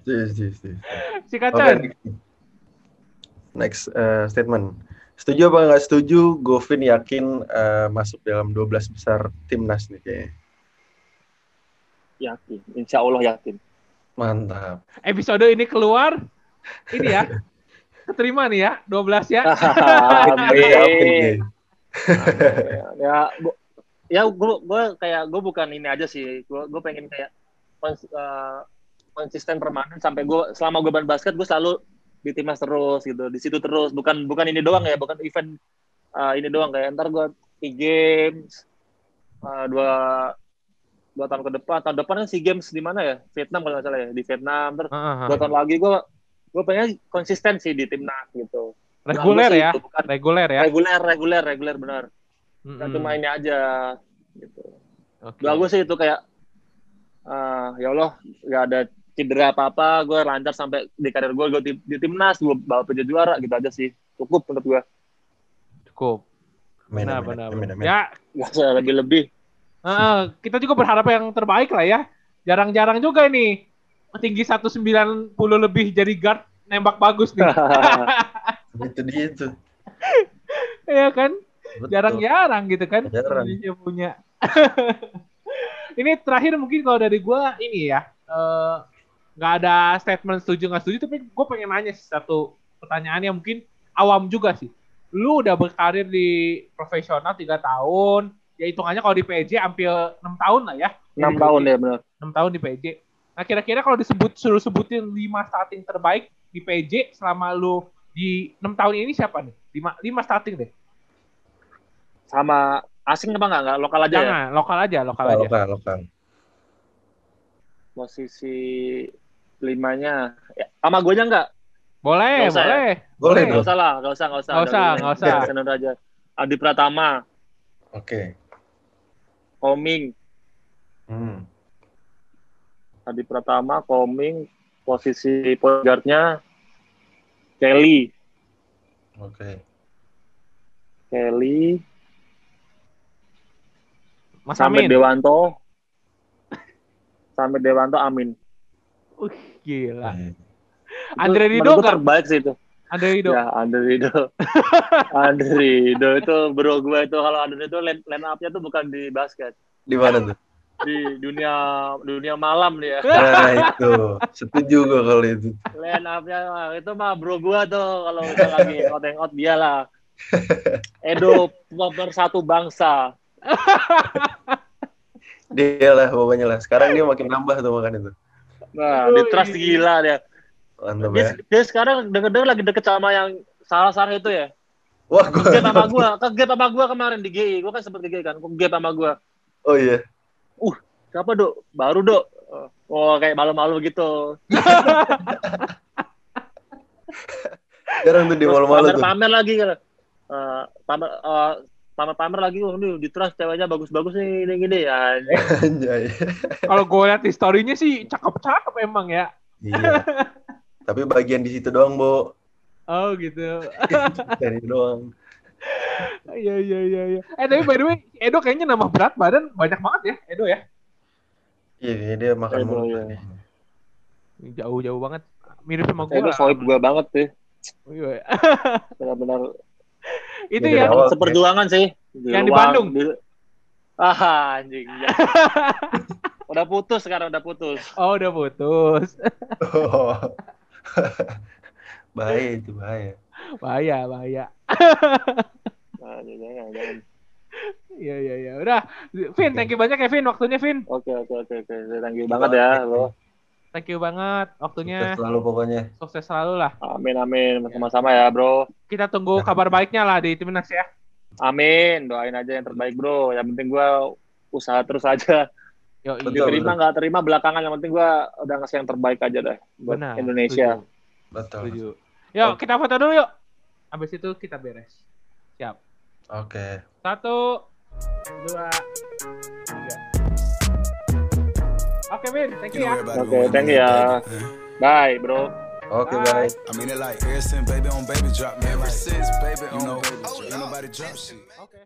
Setuju, setuju. Si Kacan. next eh, statement. Setuju apa nggak setuju? Govin yakin eh, masuk dalam 12 besar timnas nih kayaknya. Yakin insya Allah yakin Mantap. Episode ini keluar, ini ya. keterima nih ya, 12 ya. Amin. ya, gua, ya gue gue kayak gue bukan ini aja sih. Gue gue pengen kayak kons, uh, konsisten permanen sampai gue selama gue main basket gue selalu di timnas terus gitu, di situ terus. Bukan bukan ini doang ya, bukan event uh, ini doang kayak ntar gue e games uh, dua dua tahun ke depan tahun depan kan si games di mana ya Vietnam kalau nggak salah ya di Vietnam terus Uh, uh, dua uh. tahun lagi gue gue pengen konsisten sih di timnas gitu Reguler Bagus ya, itu, bukan reguler ya. reguler reguler reguler benar Mm-mm. Gak cuma ini aja gitu Oke. bagus sih itu kayak ah ya Allah gak ada cedera apa apa gue lancar sampai di karir gue gue di, di timnas gue bawa PJ juara gitu aja sih cukup menurut gue Cukup. Benar, benar. Ya, gak usah lebih lebih Heeh, kita juga berharap yang terbaik lah ya. Jarang-jarang juga nih tinggi 190 lebih jadi guard nembak bagus nih. Itu dia tuh. Iya kan? Jarang-jarang gitu kan Jarang. Indonesia punya. ini terakhir mungkin kalau dari gua ini ya eh, nggak ada statement setuju nggak setuju tapi gue pengen nanya sih satu pertanyaan yang mungkin awam juga sih. Lu udah berkarir di profesional tiga tahun, ya hitungannya kalau di PJ hampir enam tahun lah ya. enam tahun ya benar 6 tahun di PJ. Nah, kira-kira kalau disebut suruh sebutin 5 starting terbaik di PJ selama lu di 6 tahun ini siapa nih? 5 5 starting deh. sama asing apa nggak nggak lokal aja ya Jangan, lokal aja, lokal Lokal, aja. lokal, lokal. posisi limanya ya, sama gue nggak Boleh, Nggak usah ya? boleh. Boleh nggak dong. usah lah nggak usah nggak usah Nggak usah, udah, usah. aja Adi Pratama Oke. Koming Hmm. Adi Pratama Koming posisi point guard-nya Kelly Oke. Kelly Mas sampai Amin. Dewanto sampai Dewanto Amin Uh, gila. Eh, Andre Rido terbaik sih itu Andre Rido. ya Andre Rido Andre Rido itu bro gue itu kalau Andre Rido line, line up-nya tuh bukan di basket Di mana tuh? di dunia dunia malam dia Nah itu. Setuju gue kalau itu. line up-nya wah, itu mah bro gue tuh kalau udah lagi out out dia lah Edo nomor satu bangsa Dia lah pokoknya lah. Sekarang dia makin nambah tuh makan itu. nah di trust gila dia Mantap dia, ya. dia sekarang denger-denger lagi deket sama yang salah-salah itu ya Wah, gue. gap sama gua ke gap sama gua kemarin di GI gua kan sempet ke GI kan ke gap sama gua Oh iya. siapa dok baru dok oh kayak malu-malu gitu Jarang tuh di malu-malu tuh. pamer-pamer lagi kan Eh, pamer eh, pamer-pamer lagi oh, nih di trust ceweknya bagus-bagus nih ini gini ya Anjay. Kalau gue lihat di story-nya sih cakep-cakep emang ya. Iya. Tapi bagian di situ doang, Bo. Oh gitu. Dari doang. Iya iya iya iya. Eh tapi by the way, Edo kayaknya nambah berat badan banyak banget ya, Edo ya. Iya, dia makan Aduh, mulu. iya. nih. Jauh-jauh banget. Mirip sama gue. itu soib gua banget sih Iya. benar-benar Itu Dari yang seperjuangan sih Yang di Bandung? di- ah anjing ya. udah putus sekarang udah putus Oh udah putus. Bahaya itu, bahaya. bahaya bahaya. nah, jangan, jangan. Iya iya iya. Udah, Vin, thank you banyak ya Vin waktunya Vin. oke oke oke oke thank you banget ya lo Thank you banget waktunya. Sukses selalu pokoknya. Sukses selalu lah. amin amin sama-sama ya bro Kita tunggu kabar baiknya lah di timnas ya. amin doain aja yang terbaik bro yang penting gua usaha terus aja Yo, Betul, diterima nggak terima belakangan yang penting gua udah ngasih yang terbaik aja deh buat Benar, Indonesia Betul. Setuju. Yuk, kita foto dulu yuk. Habis itu kita beres. Siap. Oke. Satu, dua, tiga. Oke, Vin. Thank you ya. everybody Okay, thank you, ya. bye bro Oke, Bye. baik. I mean it like ever since baby on baby drop, man. Ever since baby on baby drop, ain't nobody drop shit. Oke.